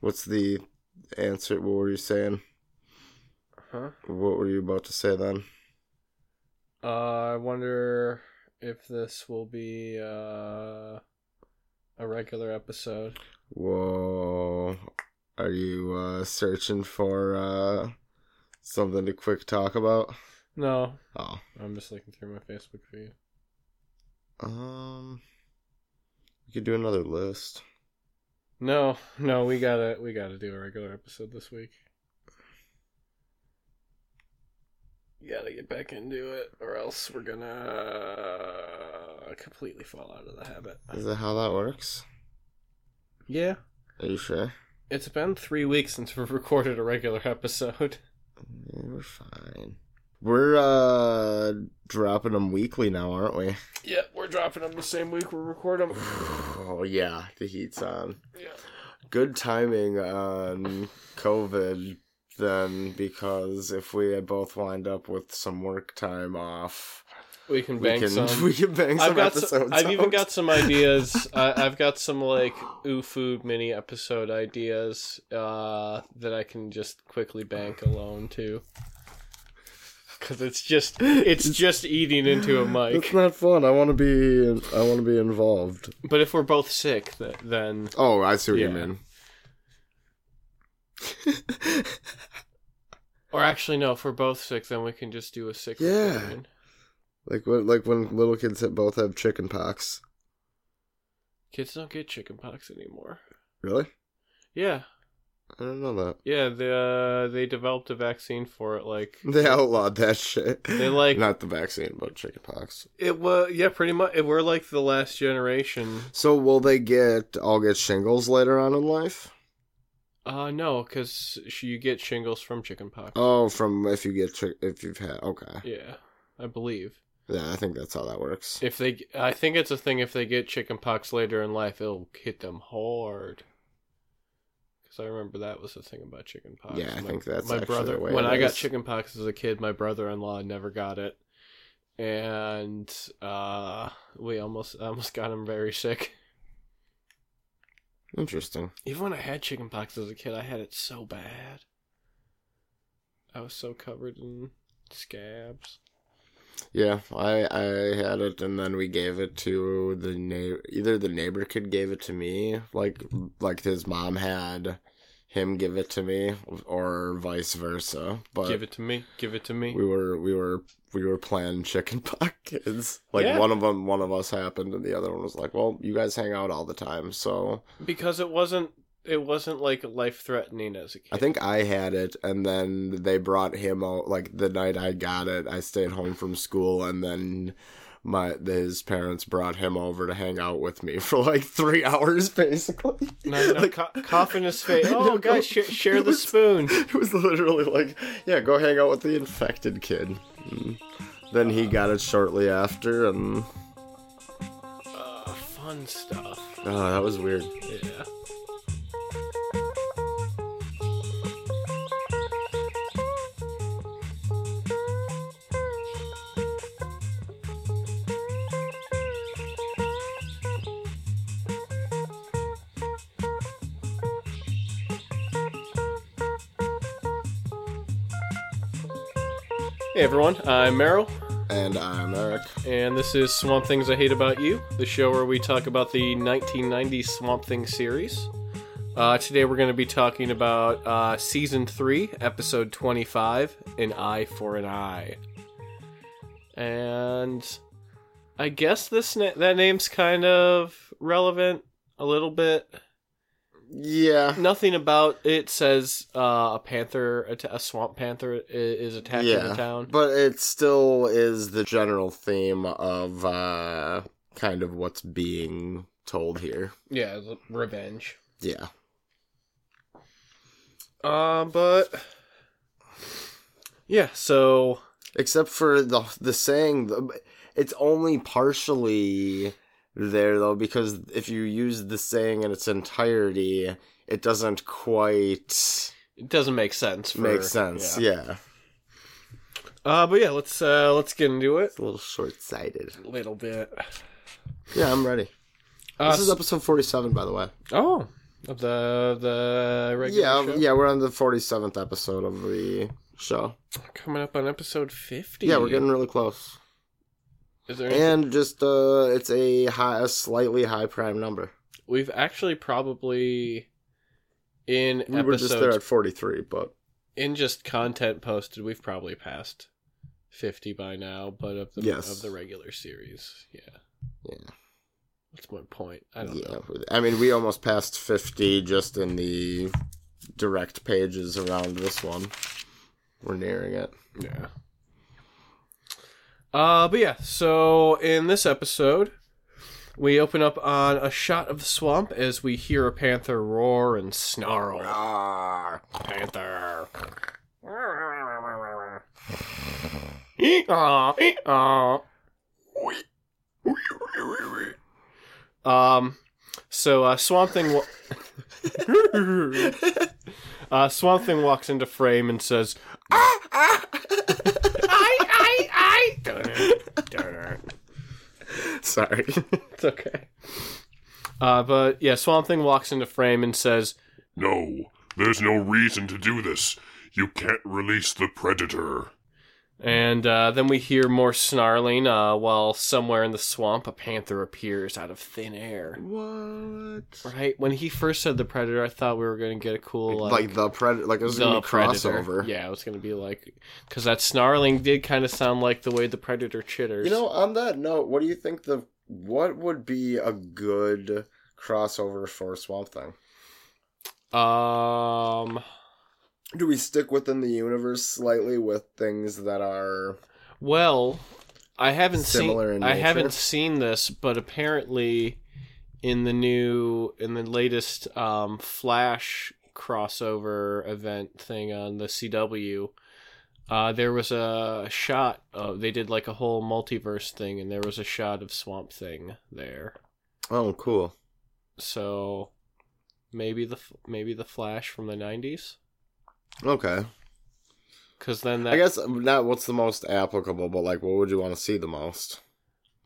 What's the answer? What were you saying? Huh? What were you about to say then? Uh, I wonder if this will be uh, a regular episode. Whoa. Are you uh, searching for uh, something to quick talk about? No, Oh. I'm just looking through my Facebook feed. Um. We could do another list. No, no, we gotta we gotta do a regular episode this week. You gotta get back into it, or else we're gonna completely fall out of the habit. Is that how that works? Yeah, Are you sure? it's been three weeks since we've recorded a regular episode. Yeah, we're fine. We're uh dropping them weekly now, aren't we? Yeah, dropping them the same week we record them. Oh yeah, the heat's on. Yeah. Good timing on COVID then, because if we had both lined up with some work time off, We can we bank can some. we can bang some I've got. episodes. Some, I've even got some ideas. I, I've got some like ooh food mini episode ideas uh, that I can just quickly bank alone too. Because it's just it's just eating into a mic. It's not fun. I want to be. I want to be involved. But if we're both sick, th- then Oh, I see what you Yeah. mean. or actually no, if we're both sick, then we can just do a sick. Yeah. recording. like when like when little kids that both have chicken pox. Kids don't get chicken pox anymore. Really? Yeah, I don't know that. yeah. They uh, they developed a vaccine for it. Like They outlawed that shit. They like not the vaccine, but chickenpox. It was yeah, pretty much. We're like the last generation. So will they get all get shingles later on in life? Uh no, because you get shingles from chickenpox. Oh, from if you get chi- if you've had okay. Yeah, I believe Yeah, I think that's how that works. if they, I think it's a thing. If they get chickenpox later in life, it'll hit them hard. Because I remember that was the thing about chickenpox. Yeah, I My- think that's my brother. when I got is. chickenpox as a kid, my brother-in-law never got it, and uh, we almost almost got him very sick. Interesting. Even when I had chickenpox as a kid, I had it so bad. I was so covered in scabs. Yeah, I I had it, and then we gave it to the neighbor. Either the neighbor kid gave it to me, like like his mom had him give it to me, or vice versa. But give it to me. Give it to me. we were we were we were playing chicken pox kids. Like Yeah. one of them, one of us happened, and the other one was like, "Well, you guys hang out all the time, so Because it wasn't. It wasn't like life threatening as a kid. I think I had it, and then they brought him out. Like the night I got it, I stayed home from school, and then my his parents brought him over to hang out with me for like three hours, basically. No, no, Like- co- cough in his face. Oh, No, guys, sh- share the was- spoon. It was literally like, yeah, go hang out with the infected kid. And then he got it shortly after, and Uh, fun stuff. oh, that was weird. Yeah. Hey everyone, I'm Meryl. And I'm Eric. And this is Swamp Things I Hate About You, the show where we talk about the 1990 Swamp Thing series. Uh, today we're going to be talking about uh, Season 3, Episode 25, An Eye for an Eye. And I guess this na- that name's kind of relevant a little bit. Yeah. Nothing about it says uh, a panther, a, a swamp panther i- is attacking yeah, the town. but it still is the general theme of uh, kind of what's being told here. Yeah, revenge. Yeah. Uh, but yeah, so Except for the the saying, it's only partially there though because if you use the saying in its entirety, it doesn't quite it doesn't make sense. For, make sense. Yeah. Yeah. Uh, but yeah, let's uh let's get into it It's a little short sighted. a little bit. Yeah, I'm ready. Uh, This is episode 47, by the way. oh, of the the regular Yeah, show? yeah, we're on the forty seventh episode of the show. Coming up on episode fifty. Yeah, we're getting really close. Is there? anything- And just uh, it's a high, a slightly high prime number. We've actually probably in We were just there episodes at forty three, but in just content posted, we've probably passed fifty by now. But of the Yes. of the regular series, yeah. yeah, What's my point? I don't yeah. know. I mean, we almost passed fifty just in the direct pages around this one. We're nearing it. Yeah. Uh, but yeah, so in this episode, we open up on a shot of the swamp as we hear a panther roar and snarl. Ah, Panther. Aw, aw. Um, so uh, Swamp Thing. Wa- uh, Swamp Thing walks into frame and says, "I, I, I." Sorry. It's okay. Uh, but yeah, Swamp Thing walks into frame and says, No, there's no reason to do this. You can't release the predator. And uh, then we hear more snarling. Uh, while somewhere in the swamp, a panther appears out of thin air. what? Right when he first said the predator, I thought we were going to get a cool like, Like the predator, like it was gonna be predator. crossover. Yeah, it was going to be like because that snarling did kind of sound like the way the predator chitters. You know, on that note, what do you think the what would be a good crossover for Swamp Thing? um, Do we stick within the universe slightly with things that are well, I haven't Similar seen in I haven't seen this, but apparently in the new in the latest um Flash crossover event thing on the CW. Uh, there was a shot. Of, they did like a whole multiverse thing, and there was a shot of Swamp Thing there. Oh, cool. So maybe the maybe the Flash from the '90s, Okay. because then that I guess not what's the most applicable, but like what would you want to see the most?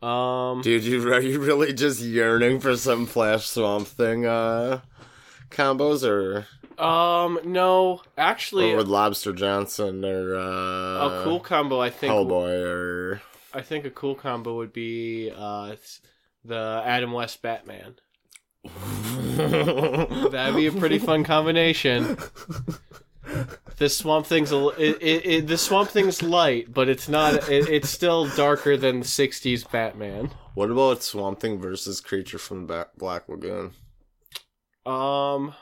um Dude, you are you really just yearning for some Flash Swamp Thing uh combos or, um no actually or with Lobster Johnson or uh a cool combo I think Hellboy or I think a cool combo would be uh the Adam West Batman. That'd be a pretty fun combination. This swamp thing's a it, it, it, the swamp thing's light, but it's not. It, it's still darker than the '60s Batman. What about Swamp Thing versus Creature from Ba- Black Lagoon? Um,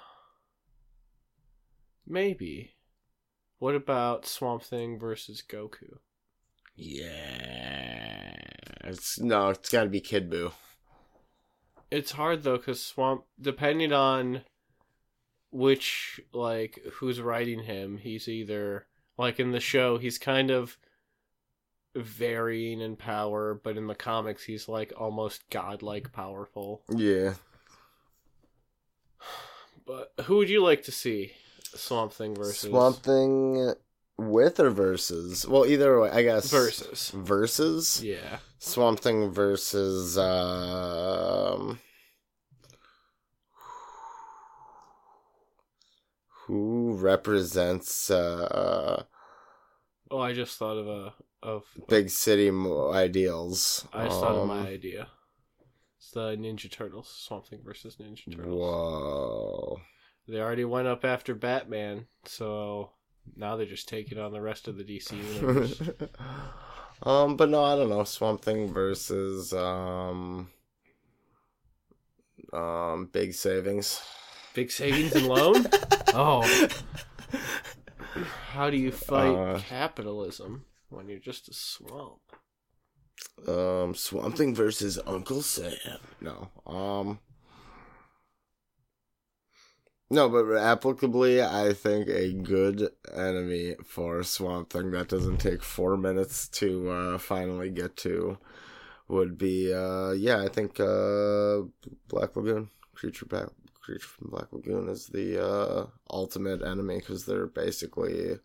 maybe. What about Swamp Thing versus Goku? Yeah, it's no, it's got to be Kid Buu. It's hard though, because Swamp, depending on which like who's writing him, he's either like in the show he's kind of varying in power, but in the comics he's like almost godlike powerful. Yeah, But who would you like to see Swamp Thing versus Swamp Thing with or versus? Well, either way, I guess versus? versus Yeah. Swamp Thing versus um. Who represents uh, Oh, I just thought of a of big city ideals? I just thought of Um, my idea. It's the Ninja Turtles. Swamp Thing versus Ninja Turtles. Whoa! They already went up after Batman, so now they're just taking on the rest of the DC universe. um, but no, I don't know. Swamp Thing versus um, um, big savings. Big savings and loan? Oh. How do you fight Uh, capitalism when you're just a swamp? Um, Swamp Thing versus Uncle Sam. No. Um. No, but applicably, I think a good enemy for Swamp Thing that doesn't take four minutes to uh, finally get to would be, uh, yeah, I think uh, Black Lagoon creature back. Creature from Black Lagoon is the uh, ultimate enemy because they're basically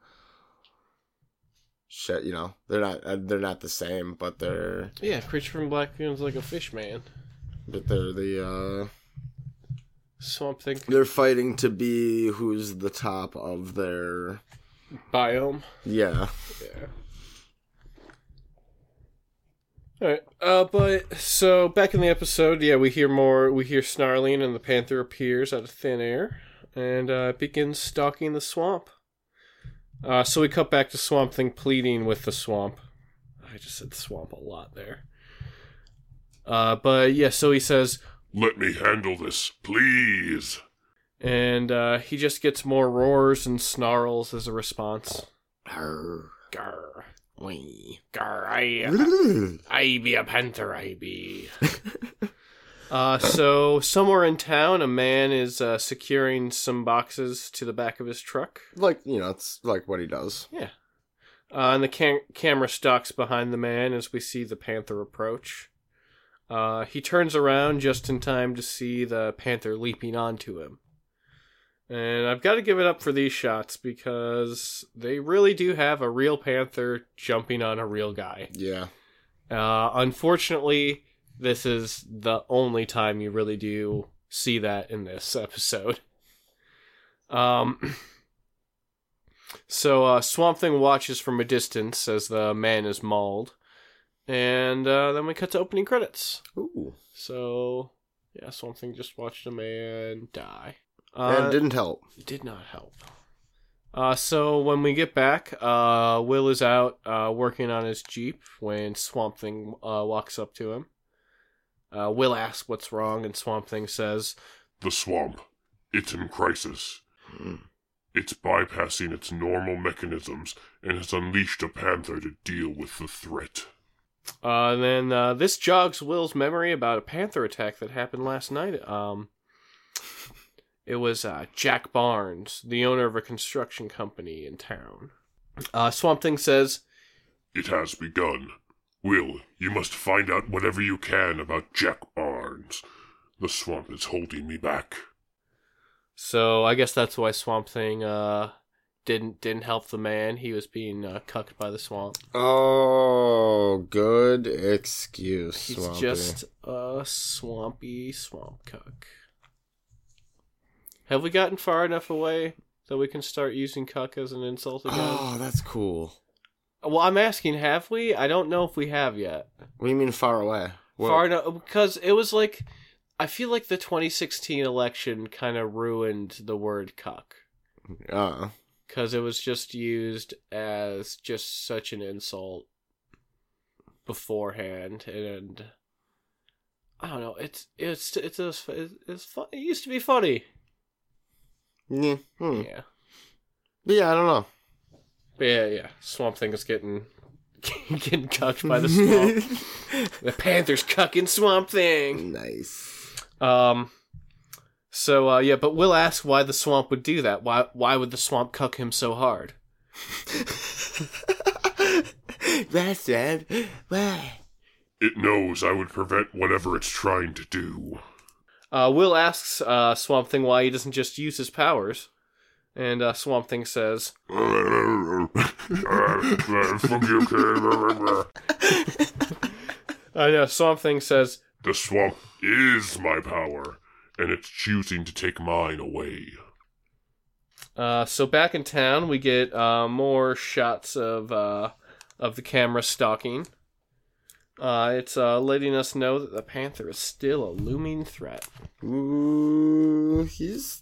shit. You know, they're not uh, they're not the same, but they're Yeah, Creature from Black Lagoon's like a fish man. but they're the uh Swamp Thing They're fighting to be who's the top of their. biome. Yeah. Yeah. Alright, uh, but so back in the episode, yeah, we hear more. We hear snarling, and the panther appears out of thin air and uh, begins stalking the swamp. Uh, so we cut back to Swamp Thing pleading with the swamp. I just said swamp a lot there. Uh, but yeah, so he says, Let me handle this, please. and uh, he just gets more roars and snarls as a response. Arr. Grr, Wee. grr, I, I be a panther, I be. uh, so somewhere in town, a man is uh, securing some boxes to the back of his truck. like you know, it's like what he does. Yeah. Uh, and the cam- camera stalks behind the man as we see the panther approach. Uh, he turns around just in time to see the panther leaping onto him. And I've got to give it up for these shots because they really do have a real panther jumping on a real guy. Yeah. Uh, unfortunately, this is the only time you really do see that in this episode. Um, so uh, Swamp Thing watches from a distance as the man is mauled, and uh, then we cut to opening credits. Ooh. So yeah, Swamp Thing just watched a man die. And Uh, didn't help. did not help. Uh, so when we get back, uh, Will is out uh, working on his Jeep when Swamp Thing uh, walks up to him. Uh, Will asks what's wrong, and Swamp Thing says, The swamp. It's in crisis. Hmm. It's bypassing its normal mechanisms and has unleashed a panther to deal with the threat. uh, and then uh, this jogs Will's memory about a panther attack that happened last night. Um, it was uh, Jack Barnes, the owner of a construction company in town. Uh, Swamp Thing says, It has begun. Will, you must find out whatever you can about Jack Barnes. The swamp is holding me back. So I guess that's why Swamp Thing uh didn't didn't help the man. He was being uh, cucked by the swamp. Oh, good excuse. He's Swampy. just a swampy swamp cuck. Have we gotten far enough away that we can start using cuck as an insult again? Oh, that's cool. well, I'm asking, have we? I don't know if we have yet. What do you mean far away? What- Far enough because it was like I feel like the 2016 election kind of ruined the word cuck. Uh, because it was just used as just such an insult beforehand and I don't know it's it's it's it's, it's fun. it used to be funny yeah. Hmm. yeah But yeah, I don't know. but yeah yeah Swamp Thing is getting getting cucked by the swamp the Panthers cucking Swamp Thing nice. um so uh, yeah but Will asks why the swamp would do that why why would the swamp cuck him so hard That's it. Why? It knows I would prevent whatever it's trying to do. Uh, Will asks uh, Swamp Thing why he doesn't just use his powers, and uh, Swamp Thing says, Fuck you, kid. "I know." Swamp Thing says, The swamp is my power, and it's choosing to take mine away. uh, "So back in town, we get uh, more shots of uh, of the camera stalking. Uh, it's uh, letting us know that the Panther is still a looming threat. Ooh, he's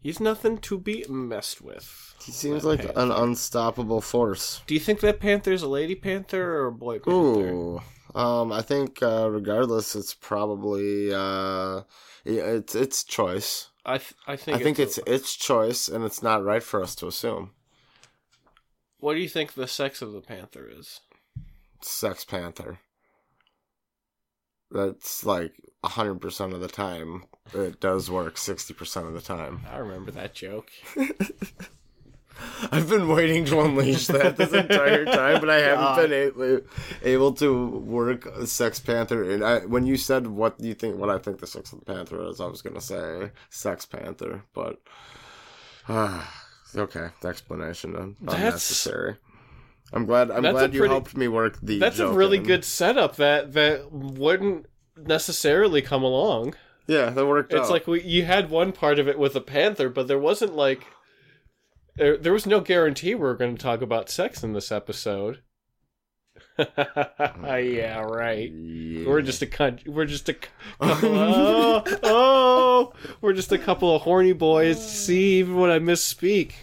He's nothing to be messed with. he seems like panther. an unstoppable force. Do you think that Panther's a lady panther or a boy panther? Ooh. Um, I think uh, regardless, it's probably uh, it's its choice. I th- I think I think it's a- its choice, and it's not right for us to assume. What do you think the sex of the panther is? Sex Panther. That's like hundred percent of the time. It does work sixty percent of the time. I remember that joke. I've been waiting to unleash that this entire time, but I haven't been able, able to work Sex Panther. And I, when you said what you think, what I think the Sex of the Panther is, I was gonna say Sex Panther, but ah, okay, the explanation unnecessary. I'm glad. I'm That's glad you pretty- helped me work the. That's a really in. good setup that that wouldn't necessarily come along. Yeah, that worked It's out. like we, you had one part of it with a panther, but there wasn't like there, there was no guarantee we were going to talk about sex in this episode. Mm. yeah, right. Yeah. We're just a cunt. We're just a couple. oh, oh, we're just a couple of horny boys. See, even when I misspeak,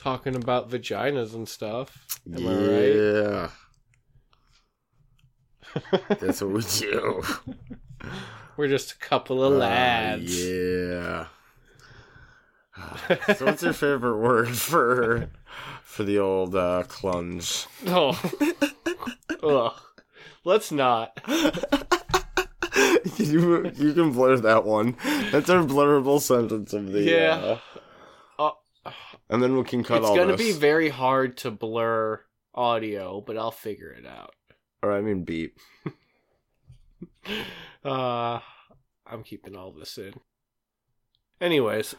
talking about vaginas and stuff. Am I right? yeah. That's what we do. We're just a couple of Uh, lads. yeah. so, what's your favorite word for for the old uh, clunge? Oh, ugh. Let's not. you you can blur that one. That's our blurrable sentence of the Yeah. Uh, and then we can cut it's gonna this. be very hard to blur audio, but I'll figure it out. or I mean beep. Uh, I'm keeping all this in. Anyways,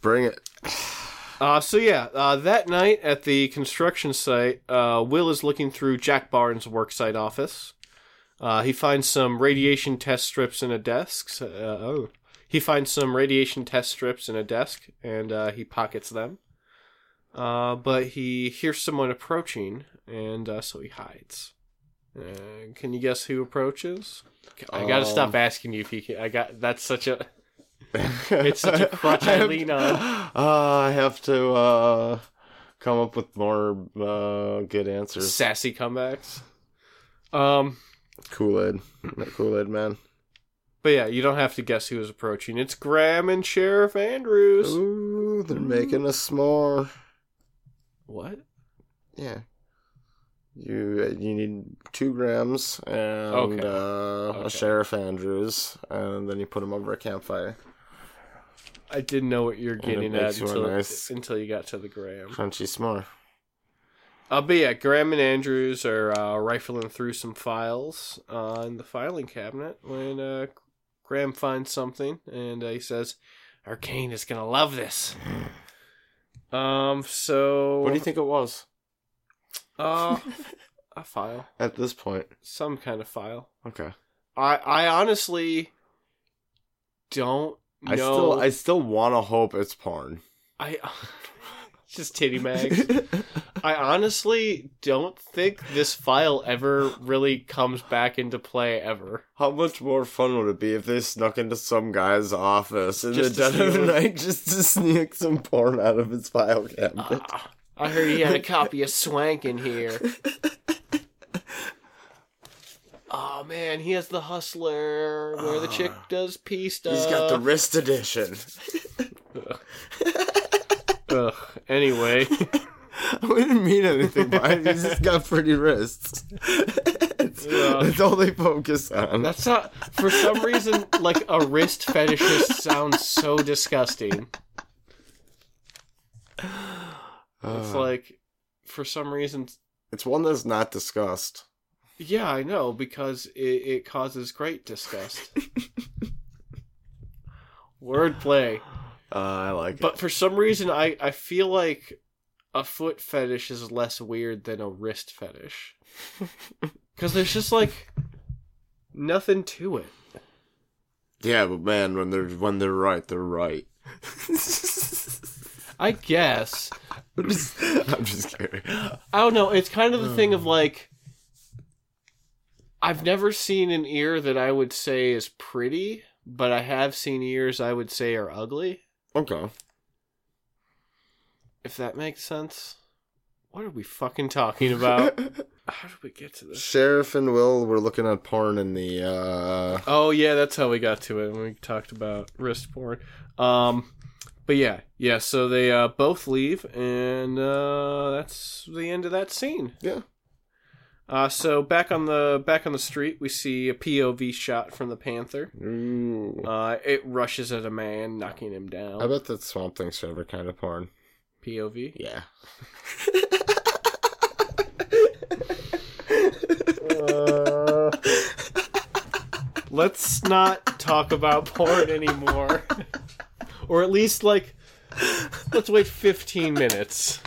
Bring it. uh, so yeah, uh, that night at the construction site, uh, Will is looking through Jack Barnes' worksite office. Uh, he finds some radiation test strips in a desk. Uh, oh, he finds some radiation test strips in a desk, and uh, he pockets them. Uh, but he hears someone approaching, and uh, so he hides. Uh, can you guess who approaches? I gotta stop Um, asking you if you can. I got that's such a It's such a crutch I have lean on. Uh, I have to uh, come up with more uh, good answers. sassy comebacks. Um, Kool Aid, Kool Aid man. But yeah, you don't have to guess who is approaching. It's Graham and Sheriff Andrews. Ooh, they're making us s'more. What? Yeah. You you need two grams and Okay. Uh, Okay. a Sheriff Andrews, and then you put them over a campfire. I didn't know what you're getting at makes you a until nice- until you got to the Graham. Crunchy s'more. Uh, but yeah, Graham and Andrews are uh, rifling through some files uh, in the filing cabinet when uh, Graham finds something and uh, he says, "Arcane is gonna love this." Um. So What do you think it was Uh, a file, at this point? some kind of file. Okay. I I honestly don't know. I still I still want to hope it's porn. I just titty mags. I honestly don't think this file ever really comes back into play ever. How much more fun would it be if they snuck into some guy's office in Just the dead of night just to sneak some porn out of his file cabinet? Ah, I heard he had a copy of Swank in here. Oh man, he has the Hustler where the chick does pee stuff. He's got the wrist edition. Ugh. Anyway, we didn't mean anything by it. He's just got pretty wrists. That's, Yeah. that's all they focus on. that's not for some reason like a wrist fetishist sounds so disgusting. It's Uh, like for some reason it's one that's not discussed. Yeah, I know because it, it causes great disgust. Wordplay. Uh, I like it. But for some reason, I, I feel like a foot fetish is less weird than a wrist fetish. Because there's just like nothing to it. it. Yeah, but man, when they're when they're right, they're right. I guess. I'm just, I'm just kidding. I don't know. It's kind of the thing of oh. like. I've never seen an ear that I would say is pretty, but I have seen ears I would say are ugly. Okay. If that makes sense. What are we fucking talking about? How did we get to this? Sheriff and Will were looking at porn in the uh Oh yeah, that's how we got to it when we talked about wrist porn. Um but yeah, yeah, so they uh both leave and uh that's the end of that scene. yeah. Uh so back on the back on the street we see a POV shot from the Panther. Ooh. Uh it rushes at a man, knocking him down. I bet that Swamp Thing's favorite kind of porn. POV. Yeah. Let's not talk about porn anymore. or at least like let's wait 15 minutes.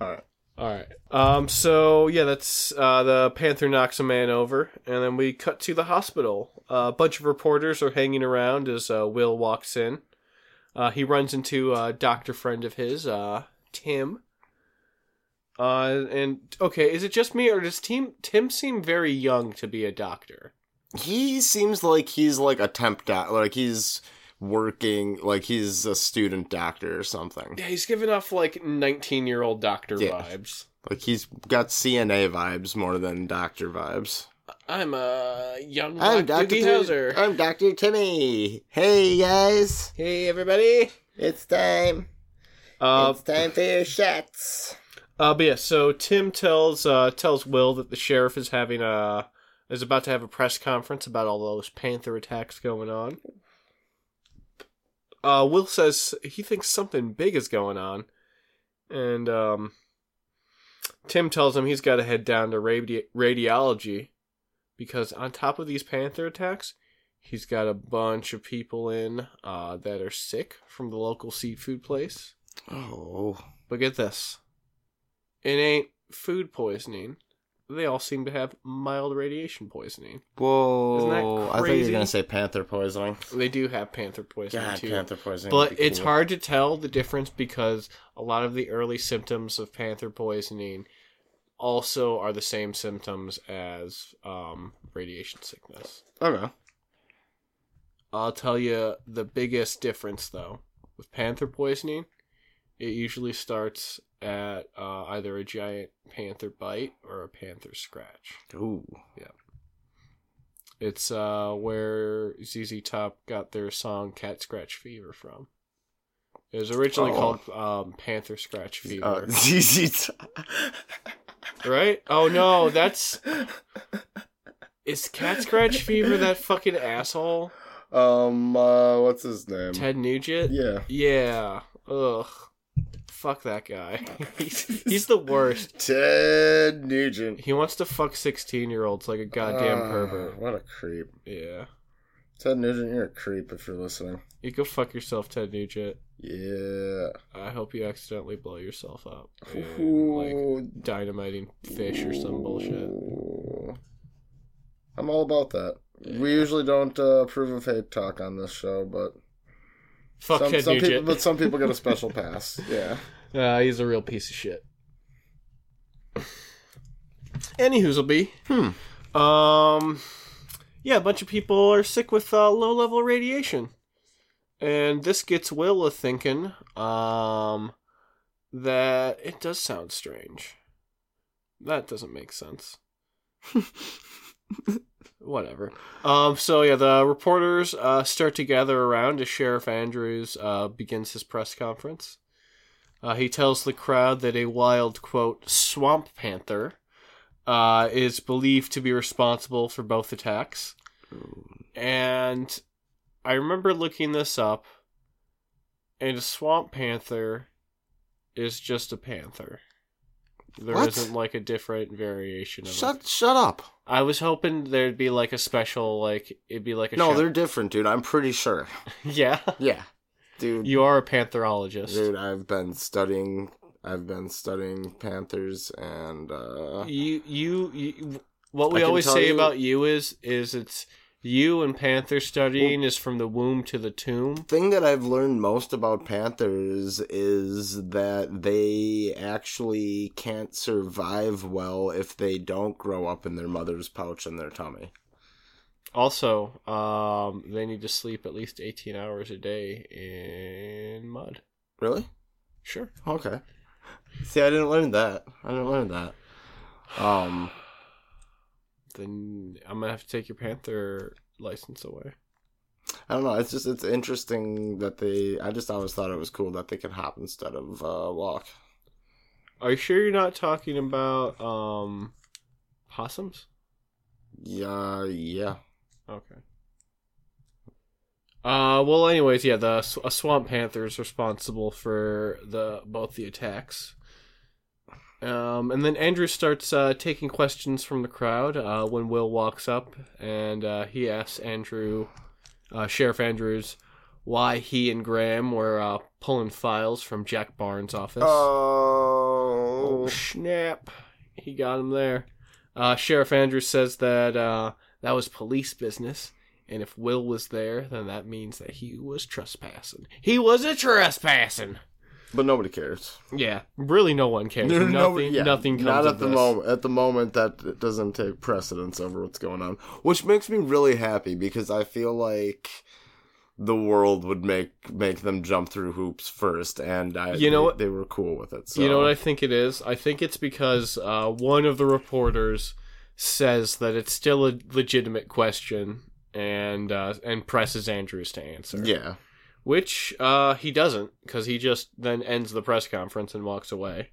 Alright. All right. Um. So yeah, that's uh, the Panther knocks a man over, and then we cut to the hospital. Uh, a bunch of reporters are hanging around as uh, Will walks in. Uh, he runs into a doctor friend of his, uh, Tim. Uh, and okay, is it just me or does Tim Tim seem very young to be a doctor? He seems like he's like a temp doc, like he's working, like he's a student doctor or something. Yeah, he's giving off like nineteen year old doctor Yeah. vibes. Like he's got CNA vibes more than doctor vibes. I'm a young I'm Dr. Doctor. Hauser. I'm Doctor Timmy. Hey guys, Hey everybody. it's time. Uh, it's time for your shots. Uh, but yeah, so Tim tells uh, tells Will that the sheriff is having a is about to have a press conference about all those Panther attacks going on. Uh, Will says he thinks something big is going on, and um, Tim tells him he's got to head down to radi- radiology because on top of these Panther attacks, he's got a bunch of people in uh, that are sick from the local seafood place. Oh, But get this. It ain't food poisoning. They all seem to have mild radiation poisoning. whoa! Isn't that I thought you were gonna say panther poisoning. They do have panther poisoning God, too. panther poisoning. but would be it's cool. hard to tell the difference because a lot of the early symptoms of panther poisoning also are the same symptoms as um, radiation sickness. Okay. I'll tell you the biggest difference though with panther poisoning. It usually starts at uh, either a giant panther bite or a panther scratch. Ooh. Yeah. It's uh, where ZZ Top got their song "Cat Scratch Fever" from. It was originally Oh. called um, Panther Scratch Fever, Uh, ZZ Top. Right? Oh no, that's is Cat Scratch Fever that fucking asshole um. Uh. What's his name? Ted Nugent? Yeah. Yeah. Ugh. Fuck that guy. he's, he's the worst. Ted Nugent. He wants to fuck 16 year olds like a goddamn Ah, pervert. What a creep. Yeah. Ted Nugent, you're a creep if you're listening. You go fuck yourself, Ted Nugent. Yeah. I hope you accidentally blow yourself up. And, like, dynamiting fish or some bullshit. I'm all about that. We usually don't uh, approve of hate talk on this show, but Fuck some, Ted some people, Nugent. but some people get a special pass. Yeah. Uh, he's a real piece of shit. Anywho's will be. Hmm. Um, yeah, a bunch of people are sick with uh, low level radiation, and this gets Willa thinking um, that it does sound strange. That doesn't make sense. Whatever. Um. So yeah, the reporters uh, start to gather around as Sheriff Andrews uh, begins his press conference. Uh, he tells the crowd that a wild quote swamp panther uh, is believed to be responsible for both attacks. And I remember looking this up, and a swamp panther is just a panther. There not like a different variation of it. Shut shut up. I was hoping there'd be like a special, like it'd be like a No, they're different, dude. I'm pretty sure. yeah. Yeah. Dude. You are a pantherologist. Dude, I've been studying I've been studying panthers and uh you, you, you what we always say you- about you is is it's you and panther studying is from the womb to the tomb. thing that I've learned most about panthers is that they actually can't survive well if they don't grow up in their mother's pouch in their tummy. Also, um, they need to sleep at least eighteen hours a day in mud. Really? Sure. Okay. See, I didn't learn that. I didn't learn that. Um, Then I'm gonna have to take your panther license away. I don't know. It's just it's interesting that they. I just always thought it was cool that they can hop instead of uh, walk. Are you sure you're not talking about um possums? Yeah, yeah. Okay. Uh, well, anyways, yeah, the a swamp panther is responsible for the both the attacks. Um, and then Andrew starts uh, taking questions from the crowd uh, when Will walks up, and uh, he asks Andrew, uh, Sheriff Andrews, why he and Graham were uh, pulling files from Jack Barnes' office. Oh, Oh snap! He got him there. Uh, Sheriff Andrews says that uh, that was police business, and if Will was there, then that means that he was trespassing. He was a trespassing. But nobody cares. Yeah, really, no one cares. No, nothing, no, yeah, nothing comes Not at the moment. At the moment, that it doesn't take precedence over what's going on, which makes me really happy because I feel like the world would make make them jump through hoops first, and I, You know they, what? they were cool with it. So. You know what I think it is? I think it's because uh, one of the reporters says that it's still a legitimate question, and uh, and presses Andrews to answer. Yeah, which uh, he doesn't because he just then ends the press conference and walks away.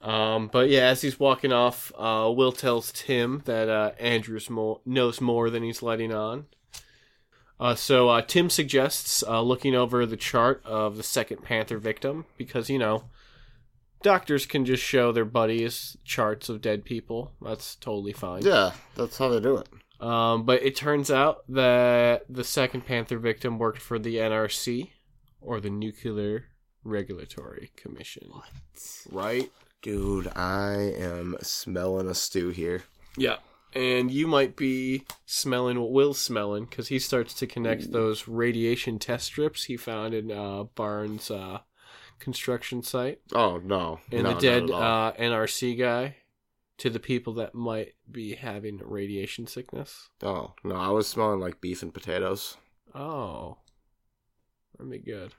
Um, but yeah, as he's walking off, uh, Will tells Tim that uh, Andrews knows more than he's letting on. Uh, so uh, Tim suggests uh, looking over the chart of the second Panther victim because you know doctors can just show their buddies charts of dead people. That's totally fine. yeah, that's how they do it. Um, but it turns out that the second Panther victim worked for the NRC, or the Nuclear Regulatory Commission. What? Right? Dude, I am smelling a stew here. Yeah. And you might be smelling what Will's smelling, because he starts to connect those radiation test strips he found in uh, Barnes' uh, construction site. Oh no, And no, the dead not at all. uh, NRC guy to the people that might be having radiation sickness. oh no, I was smelling like beef and potatoes. Oh, that'd be good.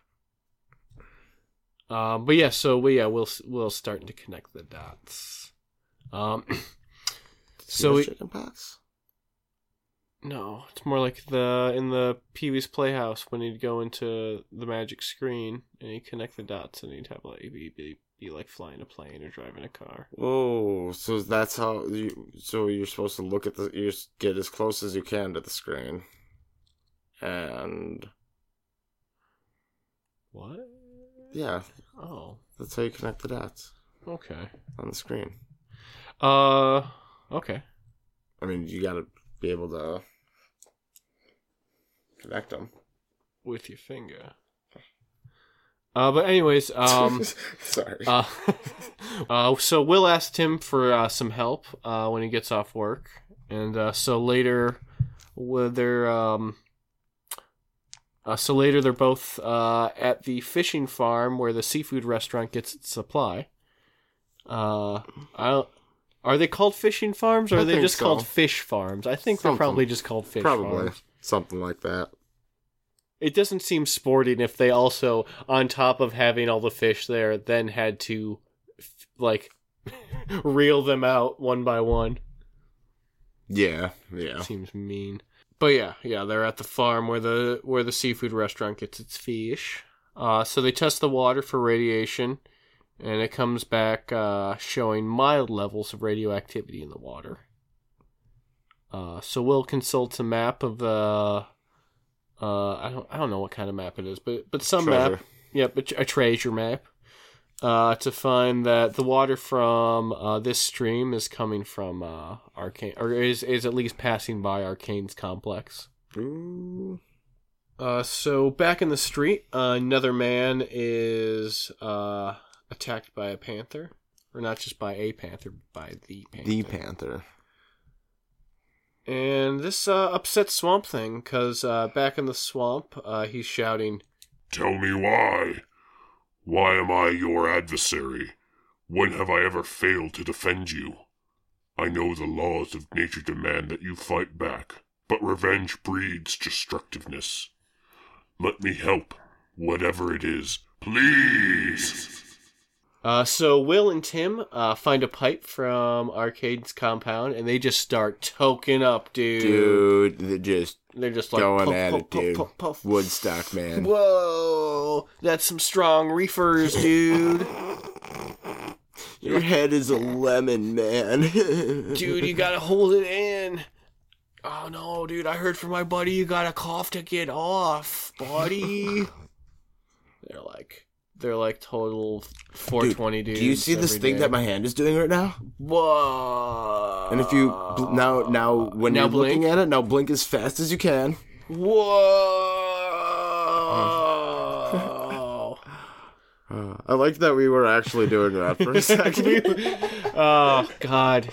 Um, but yeah, so we yeah we'll we'll starting to connect the dots. Um, so we, chicken pox. no, it's more like the in the Pee Wee's Playhouse when he'd go into the magic screen and he'd connect the dots and he'd have like be, be, be like flying a plane or driving a car. Oh, so that's how you. So you're supposed to look at the. You just get as close as you can to the screen, and What? yeah, Oh, that's how you connect the dots okay. on the screen. Uh, okay. I mean, you got to be able to connect them. With your finger. Uh, but anyways, um. Sorry. Uh, uh, so Will asked him for uh, some help uh, when he gets off work, and uh, so later, whether um, uh, so later they're both uh, at the fishing farm where the seafood restaurant gets its supply. Uh, I are they called fishing farms or I are they just so. called fish farms? I think they're probably just called fish Probably farms. something like that. It doesn't seem sporting if they also, on top of having all the fish there, then had to, like, reel them out one by one. Yeah, yeah. Seems mean. But yeah, yeah, they're at the farm where the where the seafood restaurant gets its fish. Uh, so they test the water for radiation, and it comes back uh, showing mild levels of radioactivity in the water. Uh, so Will consults a map of the. Uh, I don't I don't know what kind of map it is, but but some map Treasure. Yep, a, a treasure map. Uh, to find that the water from uh, this stream is coming from uh, Arcane, or is is at least passing by Arcane's complex. Ooh. Uh, so back in the street, uh, another man is uh, attacked by a panther, or not just by a panther, but by the panther. The Panther. And this uh, upsets Swamp Thing because uh, back in the swamp, uh, he's shouting, Tell me why. Why am I your adversary? When have I ever failed to defend you? I know the laws of nature demand that you fight back, but revenge breeds destructiveness. Let me help, whatever it is. Please! Uh, so Will and Tim uh, find a pipe from Arcane's compound, and they just start toking up, dude. Dude, they just They're just like going puff, at puff, it, puff, dude. puff, puff. Woodstock, man. Whoa, that's some strong reefers, dude. Your head is a lemon, man. dude, you gotta hold it in. Oh no, dude! I heard from my buddy you gotta cough to get off, buddy. they're like, they're like total 420 dudes. Do you see this thing day. that my hand is doing right now? Whoa! And if you bl- now now when Now you're blink. looking at it, now blink as fast as you can. Whoa! Uh, I like that we were actually doing that for a second. oh God,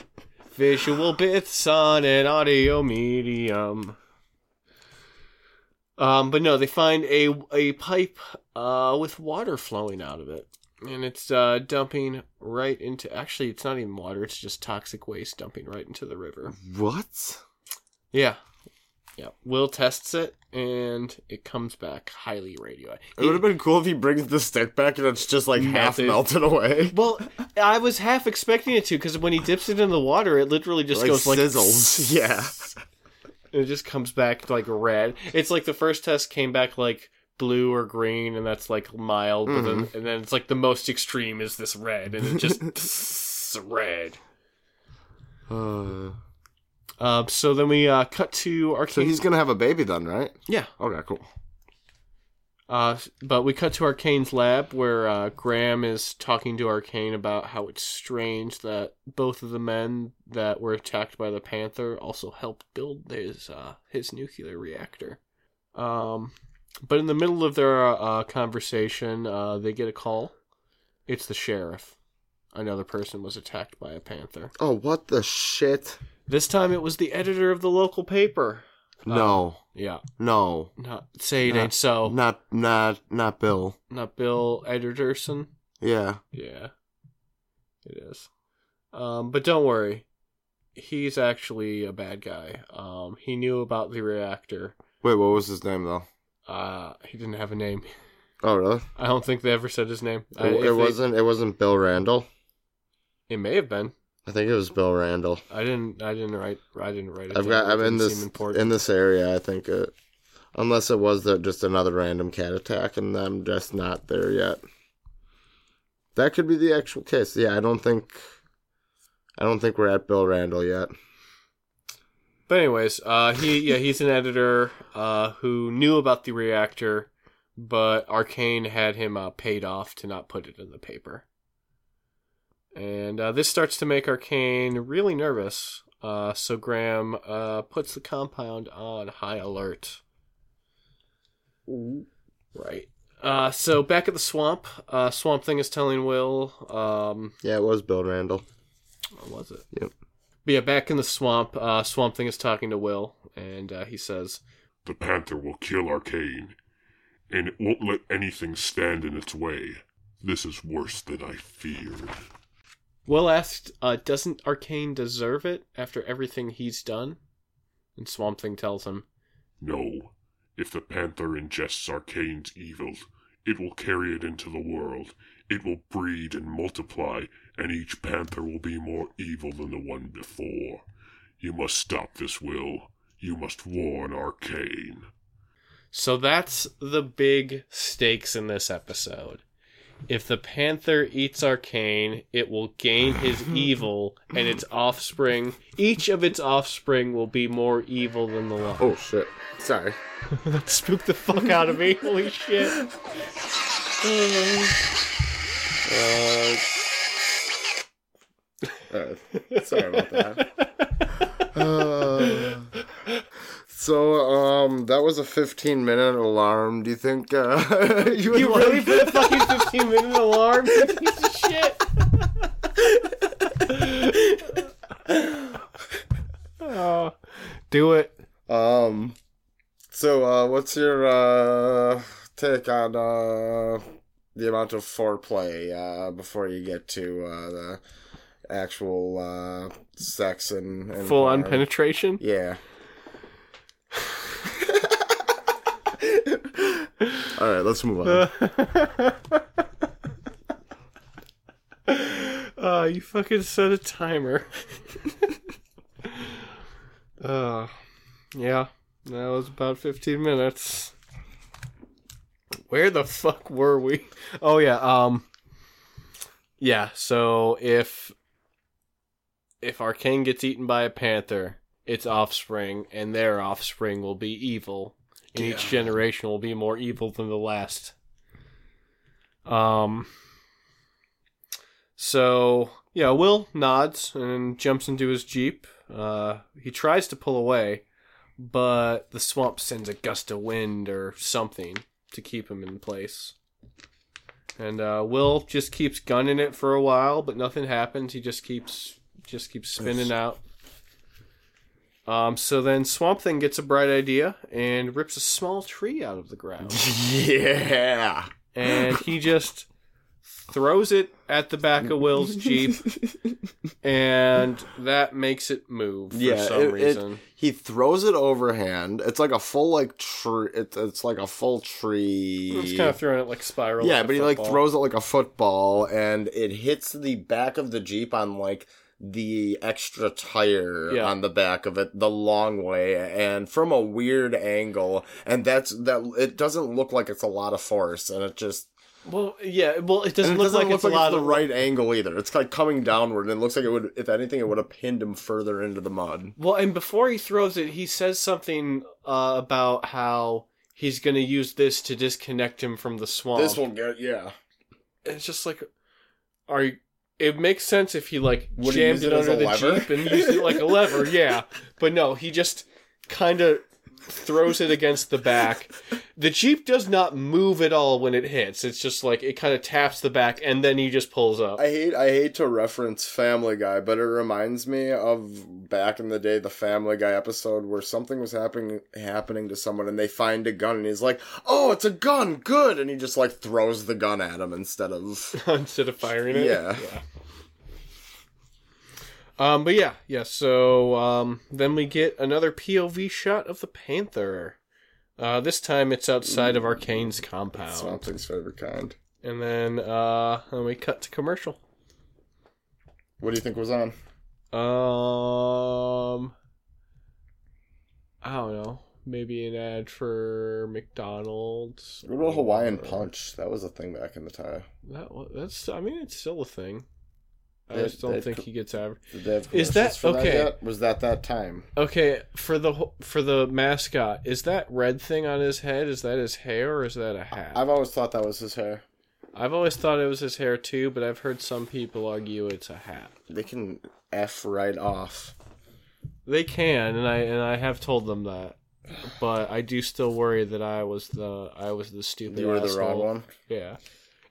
visual bits on an audio medium. Um, but no, they find a a pipe uh with water flowing out of it, and it's uh dumping right into. Actually, it's not even water; it's just toxic waste dumping right into the river. what? Yeah, yeah. Will tests it, and it comes back highly radioactive. It would have been cool if he brings the stick back and it's just like half Melted. melted away. Well, I was half expecting it to because when he dips it in the water, it literally just Like goes like sizzles. Yeah. It just comes back like red. It's like the first test came back like blue or green, and that's like mild, but then Mm-hmm. and then it's like the most extreme is this red, and it just red. Uh, Uh, so then we uh, cut to so he's gonna have a baby then, right? yeah, Okay, cool. Uh, but we cut to Arcane's lab where uh, Graham is talking to Arcane about how it's strange that both of the men that were attacked by the Panther also helped build his uh, his nuclear reactor. Um, but in the middle of their uh, conversation, uh, they get a call. It's the sheriff. Another person was attacked by a panther. Oh, what the shit? This time it was the editor of the local paper. No, Yeah, no, not say it Not- ain't so. not not not Bill. Not Bill Ederson. Yeah. Yeah, it is. Um, but don't worry, he's actually a bad guy. Um, he knew about the reactor. Wait, what was his name though? Uh, he didn't have a name. Oh, really? I don't think they ever said his name. It, if it they- wasn't. It wasn't Bill Randall. It may have been. I think it was Bill Randall. I didn't. I didn't write. I didn't write it. I've got. It I'm in this in this area. I think it, unless it was the, just another random cat attack, and I'm just not there yet. That could be the actual case. Yeah, I don't think. I don't think we're at Bill Randall yet. But anyways, uh, he yeah he's an editor uh, who knew about the reactor, but Arcane had him uh, paid off to not put it in the paper. And uh, this starts to make Arcane really nervous. Uh, so Graham uh, puts the compound on high alert. Right. Uh, so back at the swamp, uh, Swamp Thing is telling Will, um, Yeah, it was Bill Randall. what was it? Yep. But yeah, back in the swamp, uh, Swamp Thing is talking to Will, and uh, he says, The Panther will kill Arcane, and it won't let anything stand in its way. This is worse than I feared. Will asked, uh, doesn't Arcane deserve it after everything he's done? And Swamp Thing tells him, No, if the Panther ingests Arcane's evil, it will carry it into the world. It will breed and multiply, and each Panther will be more evil than the one before. You must stop this, Will. You must warn Arcane. So that's the big stakes in this episode. If the Panther eats Arcane, it will gain his evil, and its offspring, each of its offspring, will be more evil than the last. Oh shit! Sorry. that spooked the fuck out of me. Holy shit. Uh, alright. Sorry about that. Uh, so, um, that was a 15 minute alarm. Do you think, uh, you, would You like- really put a fucking 15 minute alarm? Piece of shit. oh, do it. Um, so, uh, what's your, uh, take on, uh, the amount of foreplay, uh, before you get to, uh, the actual, uh, sex and, and Full on penetration? Yeah. All right, let's move on. uh, you fucking set a timer. uh, yeah, that was about 15 minutes. Where the fuck were we? Oh yeah, um Yeah, so if if Arcane gets eaten by a panther, its offspring and their offspring will be evil. And each generation will be more evil than the last. Um so yeah, Will nods and jumps into his jeep. Uh, he tries to pull away, but the swamp sends a gust of wind or something to keep him in place. And uh, Will just keeps gunning it for a while, but nothing happens. He just keeps just keeps spinning out. Um, so then Swamp Thing gets a bright idea and rips a small tree out of the ground. Yeah. and he just throws it at the back of Will's Jeep, and that makes it move for Yeah, some it- it- reason. He throws it overhand. It's like a full like tree. It's, it's like a full tree. He's kind of throwing it like spiral. yeah, like but he like throws it like a football, and it hits the back of the jeep on like the extra tire Yeah. on the back of it the long way, and from a weird angle. And that's that. It doesn't look like it's a lot of force, and it just Well, yeah. Well, it doesn't it look doesn't like look it's like a lot it's the of right angle either. It's like coming downward, and it looks like it would. If anything, it would have pinned him further into the mud. Well, and before he throws it, he says something uh, about how he's going to use this to disconnect him from the swamp. This will get yeah. it's just like, are you? It makes sense if he like Would jammed use it, it under the lever? jeep and used it like a lever, yeah. But no, he just kind of throws it against the back. The jeep does not move at all when it hits. It's just like it kind of taps the back and then he just pulls up. I hate I hate to reference Family Guy, but it reminds me of back in the day the Family Guy episode where something was happening happening to someone and they find a gun and he's like, "Oh, it's a gun, good," and he just like throws the gun at him instead of instead of firing it. Yeah. Um, but yeah, yeah. So um, then we get another POV shot of the Panther. Uh, this time it's outside of Arcane's compound, something's favorite kind. and then uh, then we cut to commercial. What do you think was on? Um, I don't know. Maybe an ad for McDonald's. What about Hawaiian Punch? That was a thing back in the time. That that's. I mean, it's still a thing. I They- just don't think put- he gets average. Did they have Is that- okay. yet? Was that that time? Okay, for the for the mascot, is that red thing on his head? Is that his hair or is that a hat? I've always thought that was his hair. I've always thought it was his hair too, but I've heard some people argue it's a hat. They can f right off. They can, and I and I have told them that, but I do still worry that I was the I was the stupid. You were the wrong one. Yeah.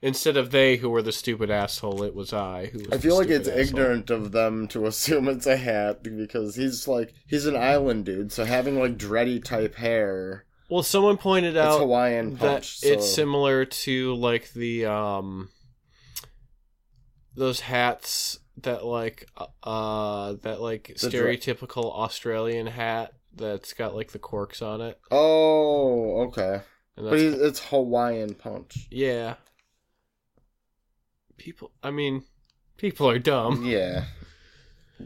Instead of they who were the stupid asshole, it was I who. Was I feel like it's asshole. ignorant of them to assume it's a hat because he's like he's an island dude, so having like dready type hair, Well, someone pointed it's out Hawaiian that punch. so- it's similar to like the um those hats that like uh that like The dra- stereotypical Australian hat that's got like the corks on it. oh, okay, but it's Hawaiian punch. yeah. People I mean people are dumb. Yeah,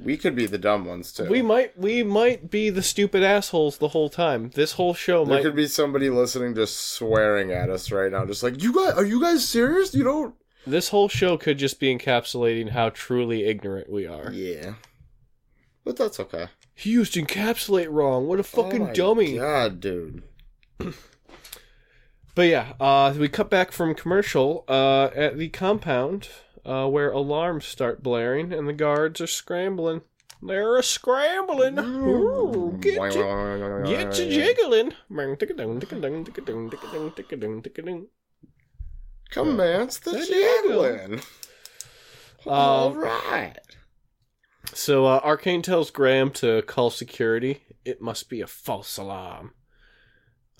we could be the dumb ones too. We might we might be the stupid assholes the whole time. This whole show there might could be somebody listening just swearing at us right now, just like you guys. Are you guys serious? You don't? this whole show could just be encapsulating how truly ignorant we are. Yeah, but that's okay. He used encapsulate wrong. What a fucking oh my dummy. God, dude. But yeah, uh, we cut back from commercial uh, at the compound uh, where alarms start blaring and the guards are scrambling. They're a scrambling. Ooh, get you, get you jiggling. Commence the There jiggling. All Um. So uh, Arcane tells Graham to call security. It must be a false alarm.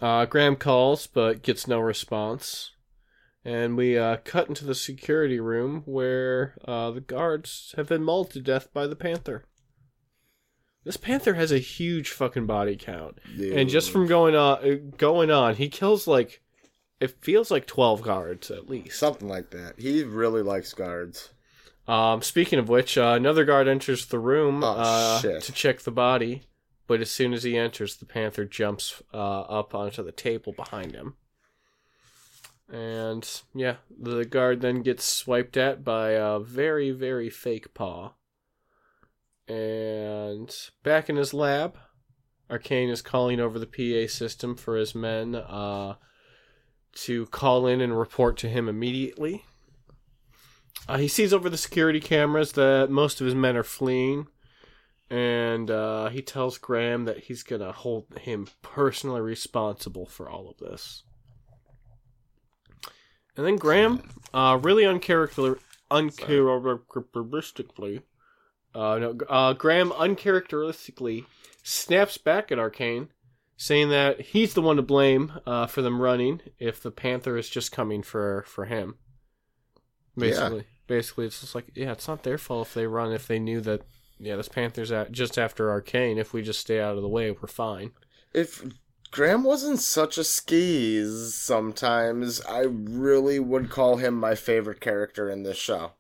Uh, Graham calls but gets no response. And we uh, cut into the security room where uh, the guards have been mauled to death by the panther. This panther has a huge fucking body count, and just from going on, uh, going on, he kills like it feels like twelve guards at least. something like that. He really likes guards. Um, speaking of which, uh, another guard enters the room Oh, uh, to check the body, but as soon as he enters, the panther jumps uh, up onto the table behind him. And yeah, the guard then gets swiped at by a very, very fake paw. And back in his lab, Arcane is calling over the PA system for his men uh, to call in and report to him immediately. Uh, he sees over the security cameras that most of his men are fleeing, and uh, he tells Graham that he's going to hold him personally responsible for all of this. And then Graham uh, really uncharacter uncharacteristically, uh, no, uh, Graham uncharacteristically snaps back at Arcane, saying that he's the one to blame uh, for them running if the Panther is just coming for for him. Basically, basically, it's just like yeah, it's not their fault if they run if they knew that yeah, this Panther's at just after Arcane. If we just stay out of the way, we're fine. If Graham wasn't such a skis sometimes, I really would call him my favorite character in this show.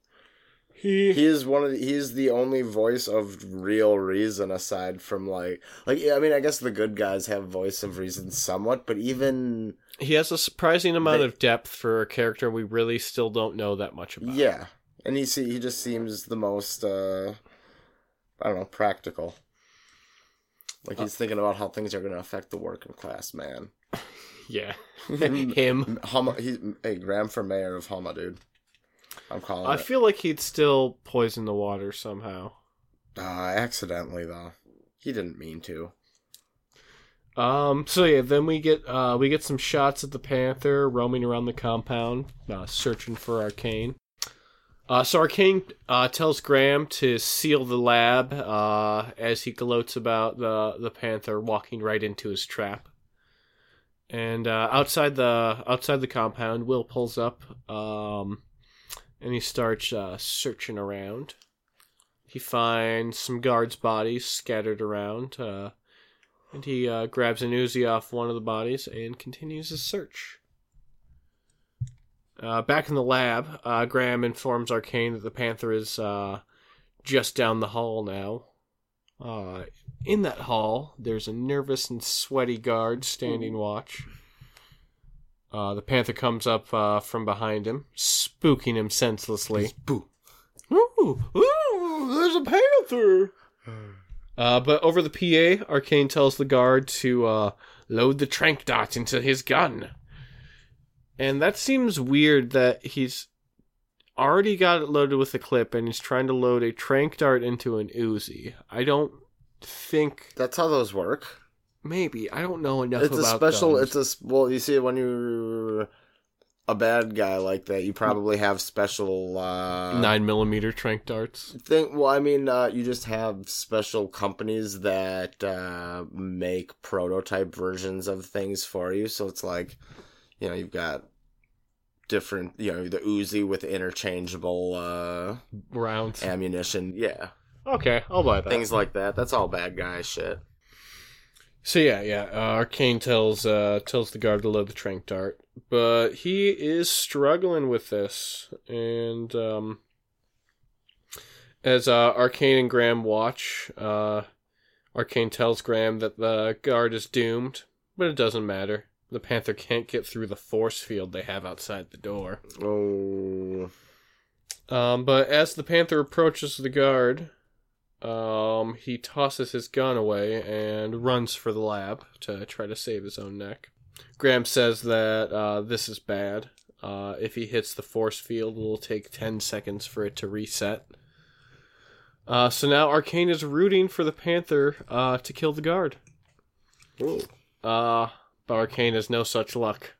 He He is one of the, he is the only voice of real reason aside from like like yeah, I mean I guess the good guys have voice of reason somewhat, but even he has a surprising amount They- of depth for a character we really still don't know that much about. yeah, and he see he just seems the most uh I don't know practical. Like he's thinking about how things are going to affect the working class man. yeah. Him. Houma, he's hey Graham for mayor of Houma, dude. I'm calling I it. feel like he'd still poison the water somehow. Uh, accidentally though. He didn't mean to. Um. So yeah, then we get uh we get some shots of the panther roaming around the compound, uh, searching for Arcane. Uh, so Arcane uh, tells Graham to seal the lab uh, as he gloats about the the panther walking right into his trap. And uh, outside the outside the compound, Will pulls up, um, and he starts uh, searching around. He finds some guards' bodies scattered around. Uh, and he uh, grabs an Uzi off one of the bodies and continues his search. Uh, back in the lab, uh, Graham informs Arcane that the Panther is uh, just down the hall now. Uh, in that hall, there's a nervous and sweaty guard standing watch. Uh, the Panther comes up uh, from behind him, spooking him senselessly. Boo. Ooh, ooh, there's a panther. Uh, but over the PA, Arcane tells the guard to uh, load the trank dart into his gun. And that seems weird that he's already got it loaded with a clip and he's trying to load a trank dart into an Uzi. I don't think That's how those work. maybe I don't know enough it's a special guns. it's a well you see when you're a bad guy like that you probably have special uh nine millimeter trank darts. Think. well i mean uh you just have special companies that uh make prototype versions of things for you so it's like you know you've got different you know the Uzi with interchangeable uh Rounds. ammunition yeah Okay, I'll buy that. things like that that's all bad guy shit So yeah, yeah. Uh, Arcane tells uh, tells the guard to load the trank dart, but he is struggling with this, and um, as uh, Arcane and Graham watch, uh, Arcane tells Graham that the guard is doomed, but it doesn't matter. The Panther can't get through the force field they have outside the door. oh Um, but as the Panther approaches the guard, um, he tosses his gun away and runs for the lab to try to save his own neck. Graham says that uh, this is bad. Uh, if he hits the force field, it'll take 10 seconds for it to reset. Uh, so now Arcane is rooting for the Panther uh, to kill the guard. Ooh. Uh, but Arcane has no such luck.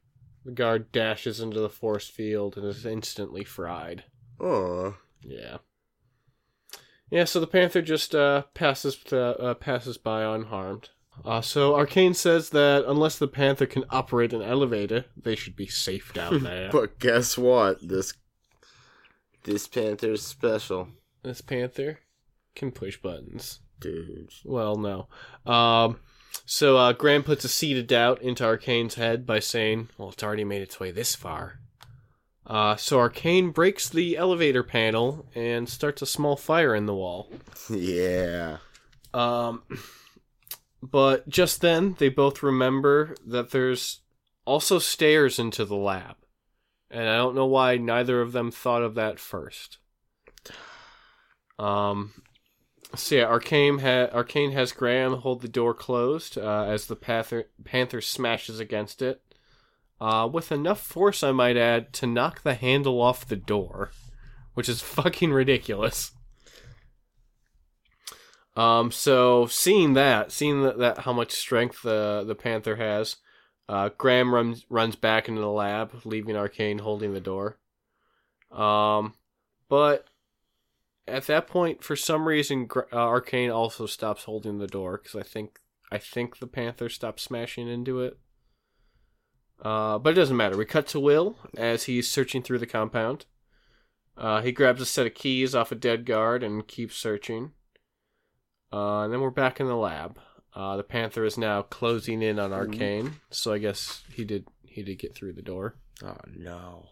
The guard dashes into the force field and is instantly fried. oh Yeah. Yeah, so the panther just uh, passes uh, uh, passes by unharmed. Uh, so Arcane says that unless the panther can operate an elevator, they should be safe down there. But guess what? This this panther's special, this panther can push buttons. dude. Well, no. Um, so uh, Graham puts a seed of doubt into Arcane's head by saying, "Well, it's already made its way this far." Uh, so Arcane breaks the elevator panel and starts a small fire in the wall. Yeah. Um, but just then, they both remember that there's also stairs into the lab. And I don't know why neither of them thought of that first. Um, so yeah, Arcane, ha- Arcane has Graham hold the door closed uh, as the Panther, Panther smashes against it. Uh, with enough force, I might add, to knock the handle off the door, which is fucking ridiculous. Um, so seeing that, seeing that, that how much strength the the panther has, uh, Graham runs runs back into the lab, leaving Arcane holding the door. Um, but at that point, for some reason, uh, Arcane also stops holding the door because I think I think the Panther stopped smashing into it. Uh, but it doesn't matter. We cut to Will as he's searching through the compound. Uh, he grabs a set of keys off a dead guard and keeps searching. Uh, and then we're back in the lab. Uh, the Panther is now closing in on Arcane, so I guess he did he did get through the door. Oh no.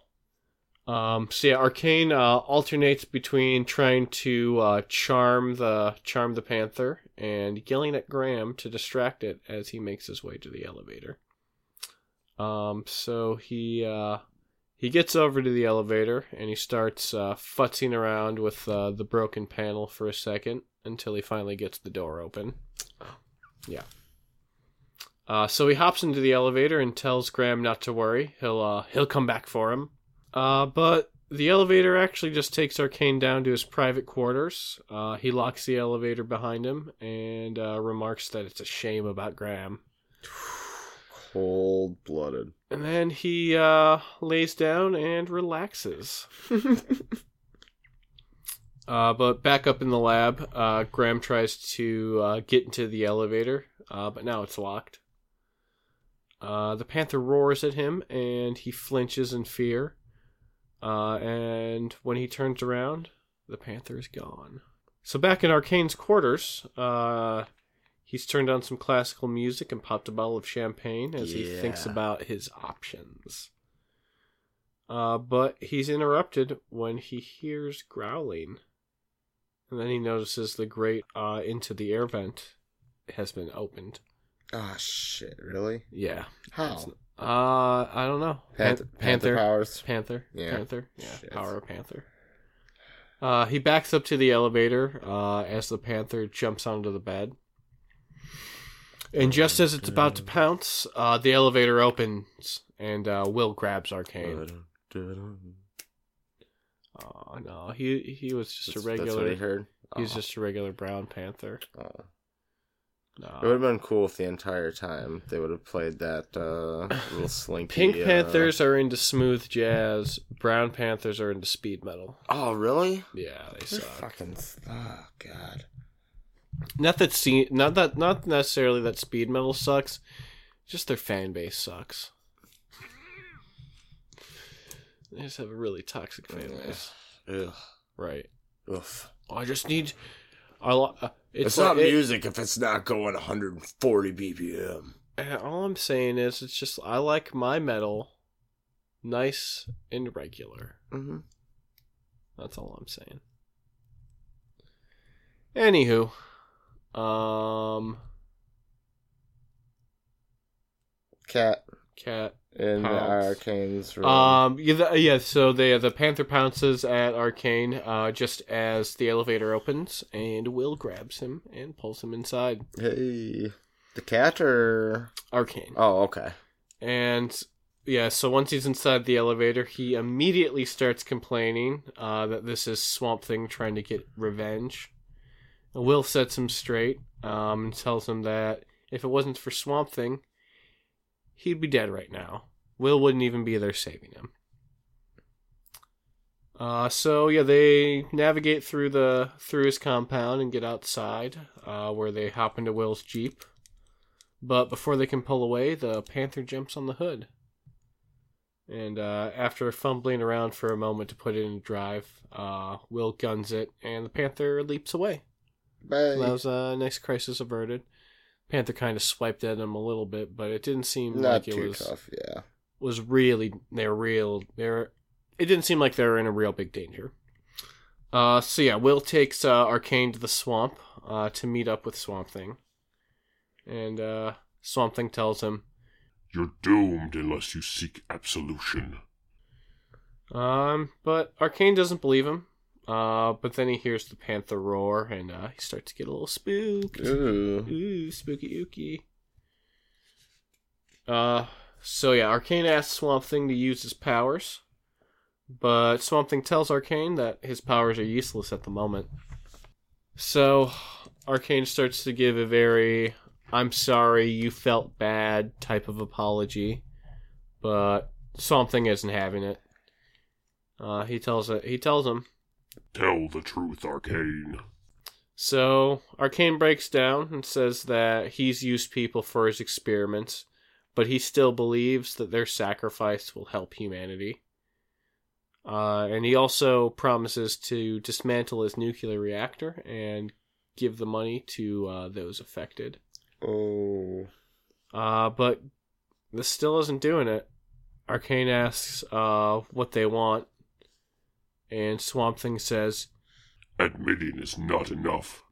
Um, so yeah, Arcane uh, alternates between trying to uh, charm the charm the panther and yelling at Graham to distract it as he makes his way to the elevator. Um, so he uh, he gets over to the elevator and he starts uh, futzing around with uh, the broken panel for a second until he finally gets the door open. Yeah. Uh, so he hops into the elevator and tells Graham not to worry. He'll uh, he'll come back for him. Uh, but the elevator actually just takes Arcane down to his private quarters. Uh, he locks the elevator behind him and uh, remarks that it's a shame about Graham. Cold blooded. And then he uh, lays down and relaxes. Uh, but back up in the lab, uh, Graham tries to uh, get into the elevator, uh, but now it's locked. Uh, the panther roars at him, and he flinches in fear. Uh, and when he turns around, the panther is gone. So back in Arcane's quarters, uh, he's turned on some classical music and popped a bottle of champagne as he thinks about his options. Uh, but he's interrupted when he hears growling. And then he notices the grate uh, into the air vent has been opened. Oh shit! Really? Yeah. How? Uh, I don't know. Panther, Pan- Panther powers. Panther. Yeah. Panther. Yeah. Shit. Power of Panther. Uh, he backs up to the elevator uh, as the Panther jumps onto the bed. And just as it's about to pounce, uh, the elevator opens and uh, Will grabs Arcane. Oh no, he he was just That's, a that's what regular. he heard. He was Oh, just a regular brown panther. oh. No. It would have been cool if the entire time they would have played that uh, little slinky. Pink uh, panthers are into smooth jazz. Brown panthers are into speed metal. Oh really? Yeah, they They're suck. fucking. Oh god. Not that se- not that not necessarily that speed metal sucks. Just their fan base sucks. They just have a really toxic fan base. Ugh. Right. Oof. I just need. I uh, It's, it's, not like- it- music if it's not going 140 BPM. All I'm saying is, it's just I like my metal nice and regular. Mm-hmm. That's all I'm saying. Anywho, um, Cat cat. In the Pounce. Arcane's room. Um, yeah, the, yeah. So the the panther pounces at Arcane, uh, just as the elevator opens, and Will grabs him and pulls him inside. hey, the cat or Arcane. oh okay. And yeah, so once he's inside the elevator, he immediately starts complaining uh, that this is Swamp Thing trying to get revenge. And Will sets him straight um, and tells him that if it wasn't for Swamp Thing, he'd be dead right now. Will wouldn't even be there saving him. Uh, so yeah, they navigate through the through his compound and get outside, uh, where they hop into Will's jeep. But before they can pull away, the panther jumps on the hood. And uh, after fumbling around for a moment to put it in drive, uh, Will guns it, and the panther leaps away. Bye. That was a nice crisis averted. Panther kind of swiped at him a little bit, but it didn't seem Not like it too was tough. Yeah. was really they're real they're it didn't seem like they were in a real big danger. Uh, so yeah, Will takes uh, Arcane to the swamp uh, to meet up with Swamp Thing, and uh, Swamp Thing tells him, You're doomed unless you seek absolution. um, but Arcane doesn't believe him. Uh, but then he hears the panther roar, and uh, he starts to get a little spooked. Ooh. Ooh, spooky ooky. Uh, so yeah, Arcane asks Swamp Thing to use his powers, but Swamp Thing tells Arcane that his powers are useless at the moment. So, Arcane starts to give a very "I'm sorry, you felt bad" type of apology, but Swamp Thing isn't having it. Uh, he tells it. He tells him. Tell the truth, Arcane. So Arcane breaks down and says that he's used people for his experiments, but he still believes that their sacrifice will help humanity. Uh, and he also promises to dismantle his nuclear reactor and give the money to uh, those affected. Oh. Uh, but this still isn't doing it. Arcane asks uh, what they want, and Swamp Thing says, Admitting is not enough.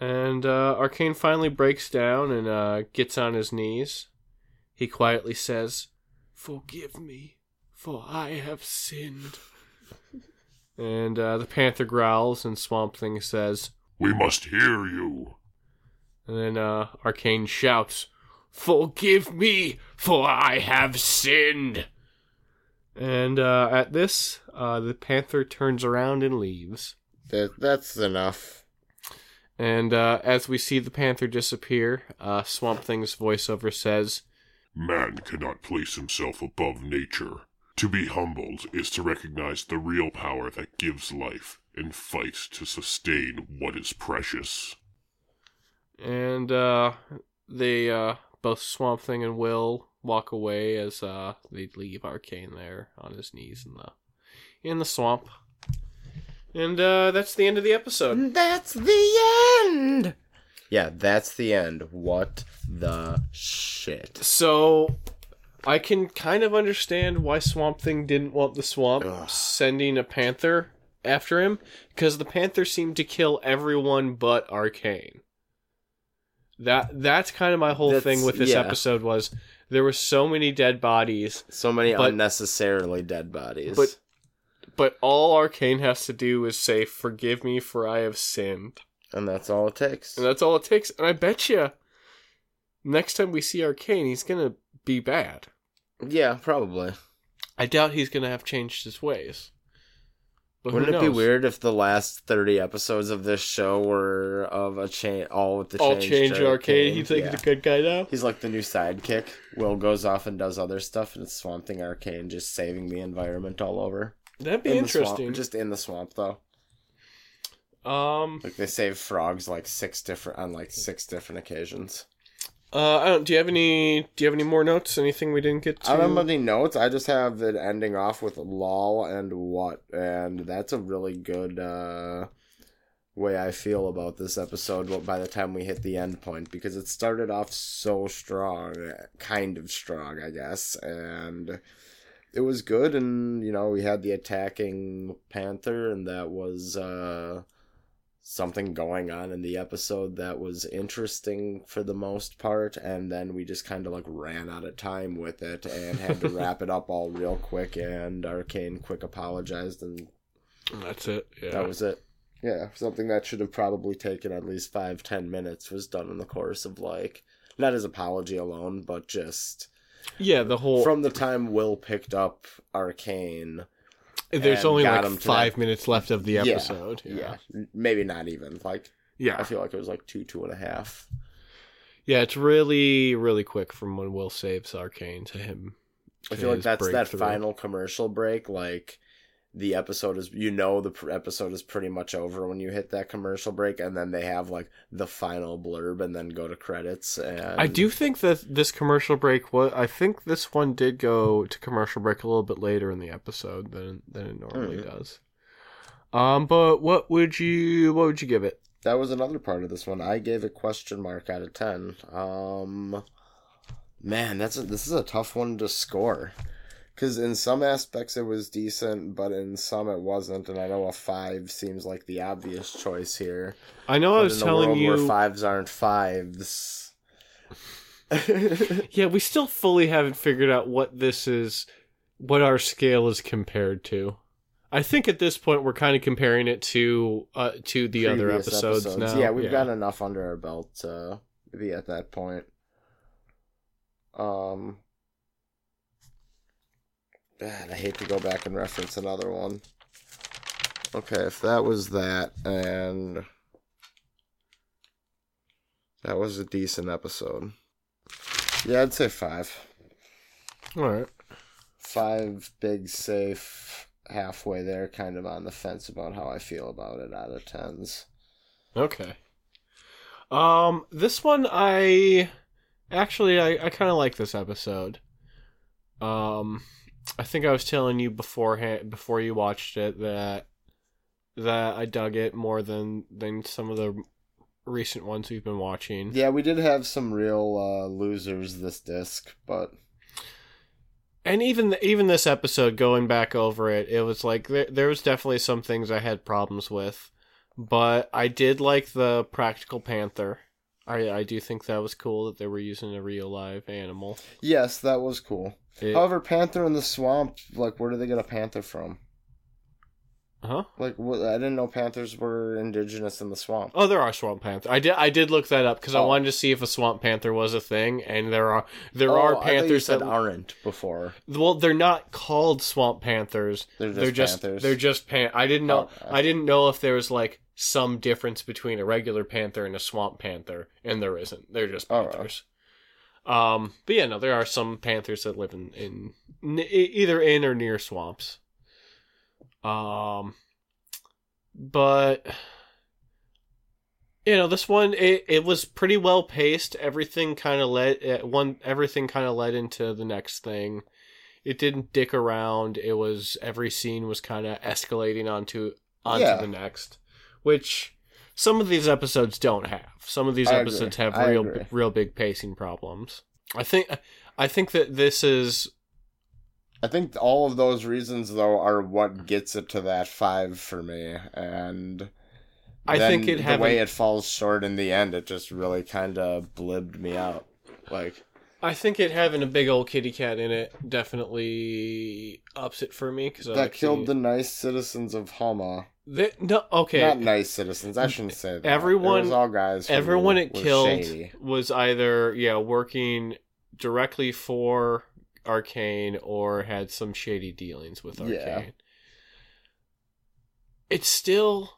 and uh, Arcane finally breaks down and uh, gets on his knees. He quietly says, Forgive me, for I have sinned. and uh, the panther growls, and Swamp Thing says, We must hear you. And then uh, Arcane shouts, Forgive me, for I have sinned! And uh, at this, uh, the panther turns around and leaves. That, that's enough. And uh, as we see the panther disappear, uh, Swamp Thing's voiceover says, Man cannot place himself above nature. To be humbled is to recognize the real power that gives life and fight to sustain what is precious. and uh, they uh, both Swamp Thing and Will walk away as uh, they leave Arcane there on his knees in the in the swamp. And uh, that's the end of the episode. That's the end! Yeah, that's the end. What the shit? So I can kind of understand why Swamp Thing didn't want the swamp Ugh. sending a panther after him because the panther seemed to kill everyone but Arcane. That that's kind of my whole That's- thing with this yeah. episode was there were so many dead bodies, So many But- unnecessarily dead bodies. But- but all Arcane has to do is say "Forgive me, for I have sinned," and that's all it takes. and that's all it takes. And I bet you, next time we see Arcane, he's gonna be bad. Yeah, probably. I doubt he's gonna have changed his ways. But Wouldn't it be weird if the last thirty episodes of this show were of a chain, all with the All change change arcade. Kane? He's like Yeah. the good guy now. He's like the new sidekick. Will goes off and does other stuff, and it's Swamp Thing Arcane just saving the environment all over. That'd be In the swamp- interesting. just in the swamp, though. Um, Like they save frogs like six different on like six different occasions. Uh, I don't. Do you have any? Do you have any more notes? Anything we didn't get to? I don't have any notes. I just have it ending off with lol and what, and that's a really good uh, way I feel about this episode. By the time we hit the end point, because it started off so strong, kind of strong, I guess, and it was good. And you know, we had the attacking panther, and that was. Uh, something going on in the episode that was interesting for the most part and then we just kind of like ran out of time with it and had to wrap it up all real quick and arcane quick apologized and That's it. Yeah. that was it yeah something that should have probably taken at least five ten minutes was done in the course of like not his apology alone but just yeah. The whole. from the time will picked up arcane there's only like five minutes left of the Yeah, episode. yeah. maybe not even like Yeah. i feel like it was like two two and a half Yeah, it's really, really quick from when Will saves Arcane to him. I feel like that's that final commercial break. Like the episode is, you know, the episode is pretty much over when you hit that commercial break, and then they have like the final blurb, and then go to credits. And I do think that this commercial break was. I think this one did go to commercial break a little bit later in the episode than than it normally Mhm. does. Um, but what would you what would you give it? That was another part of this one. I gave it question mark out of ten. Um, man, that's a, this is a tough one to score. Because in some aspects it was decent, but in some it wasn't, and I know a five seems like the obvious choice here. I know I was in telling you. where fives aren't fives. Yeah, we still fully haven't figured out what this is, what our scale is compared to. I think at this point we're kind of comparing it to uh to the other previous episodes, now. Yeah, we've got enough under our belt to be at that point. Um, God, I hate to go back and reference another one. Okay, if that was that, and that was a decent episode. Yeah, I'd say five. All right. Five big safe halfway there, kind of on the fence about how I feel about it out of tens. Okay. Um, this one I actually I, I kind of like this episode. Um, I think I was telling you beforehand before you watched it that that I dug it more than than some of the recent ones we've been watching. Yeah, we did have some real uh, losers this disc, but and even even this episode going back over it it was like there, there was definitely some things i had problems with but i did like the practical panther i i do think that was cool that they were using a real live animal yes, that was cool. It- However, Panther in the swamp, like, where did they get a panther from? Huh Like, what, I didn't know panthers were indigenous in the swamp. oh there are swamp panther i did i did look that up because i Oh. wanted to see if a swamp panther was a thing and there are there Oh, are I panthers that aren't before. well they're not called swamp panthers They're just they're just panthers. they're just pan i didn't know Okay. i didn't know if there was like some difference between a regular panther and a swamp panther and there isn't they're just right. panthers um but yeah no there are some panthers that live in in n- either in or near swamps um but you know this one it, it was pretty well paced everything kind of led uh, one everything kind of led into the next thing it didn't dick around it was every scene was kind of escalating onto onto Yeah. the next which some of these episodes don't have some of these I agree. episodes have I real agree. real big pacing problems i think i think that this is I think all of those reasons, though, are what gets it to that five for me. And i think it the having way it falls short in the end, it just really kind of blibbed me out. Like, I think it having a big old kitty cat in it definitely ups it for me because that killed the nice citizens of Houma. no okay Not nice citizens. I shouldn't say that. Everyone- it was all guys. who everyone it killed shady. was either yeah working directly for Arcane or had some shady dealings with Arcane. Yeah. It's still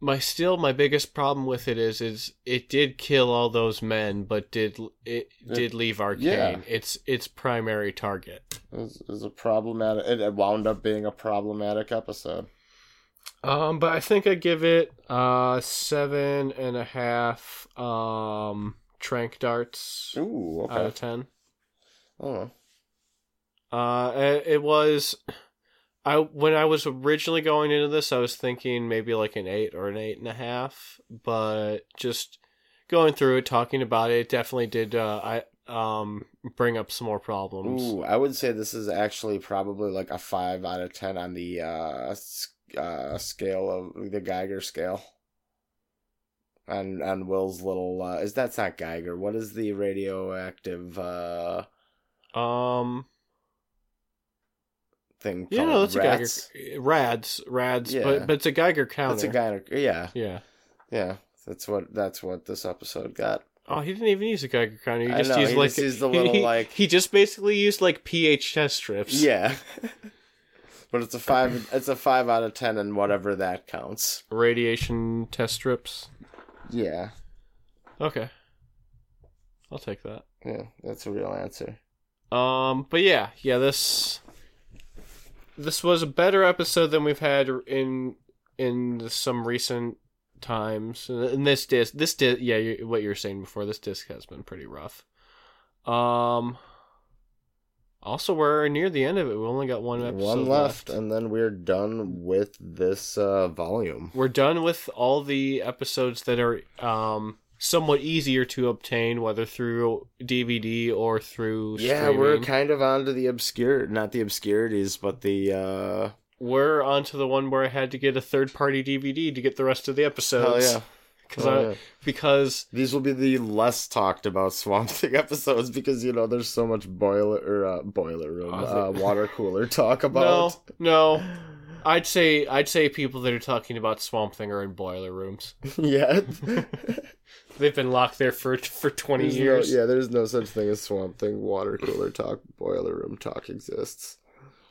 my still my biggest problem with it is is it did kill all those men, but did it It- did leave Arcane yeah. its its primary target. It was, it was a problematic. It wound up being a problematic episode. Um, but I think I give it uh seven and a half um trank darts Ooh, out of okay. ten. Oh, Uh, it, it was. I when I was originally going into this, I was thinking maybe like an eight or an eight and a half, but just going through it, talking about it, it definitely did. Uh, I um bring up some more problems. Ooh, I would say this is actually probably like a five out of ten on the uh, uh scale of the Geiger scale. And and Will's little uh, is that's not Geiger. What is the radioactive uh Um, thing? yeah, no, that's Rats? a Geiger. Rads, rads, Yeah. but but it's a Geiger counter. That's a Geiger. Yeah, Yeah. yeah. That's what that's what this episode got. Oh, he didn't even use a Geiger counter. He I just know, used he like just used the he- little, he, like- he just basically used like pH test strips. Yeah. but it's a five. It's a five out of ten, and whatever that counts. Radiation test strips. Yeah, Okay. I'll take that. yeah. That's a real answer. Um, but yeah, yeah, this this was a better episode than we've had in in some recent times. And this disc, this disc, yeah, you- what you were saying before, this disc has been pretty rough. Um. Also, we're near the end of it. We only got one episode One left, and then we're done with this uh, volume. We're done with all the episodes that are um somewhat easier to obtain, whether through DVD or through Yeah, we're kind of onto the obscure, not the obscurities, but the uh we're onto the one where I had to get a third party DVD to get the rest of the hell episodes. yeah. 'Cause Hell I, yeah. because These will be the less talked about Swamp Thing episodes because you know there's so much boiler or uh, boiler room, Oh, uh, water cooler talk no, about. no, I'd say I'd say people that are talking about Swamp Thing are in boiler rooms. yeah. They've been locked there for for twenty There's no- years. yeah, there's no such thing as Swamp Thing. Water cooler talk, boiler room talk exists.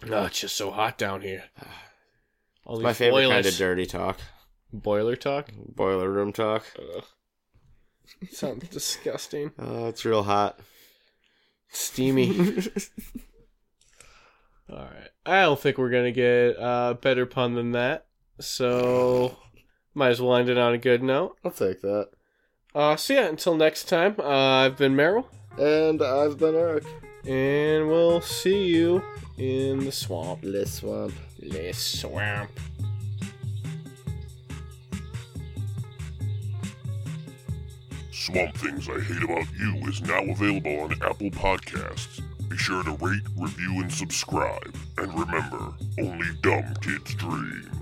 No, it's just so hot down here. All My these favorite kind of dirty talk. boiler talk. Boiler room talk. Ugh. Sounds disgusting. Oh, it's real hot. Steamy. All right. I don't think we're gonna get a better pun than that. So might as well end it on a good note. I'll take that. Uh, so yeah, until next time. Uh, I've been Meryl, And I've been Eric. and we'll see you in the swamp. Le Swamp. The swamp. Swamp Things I Hate About You is now available on Apple Podcasts. Sure to rate, review, and subscribe. And remember, only dumb kids dream.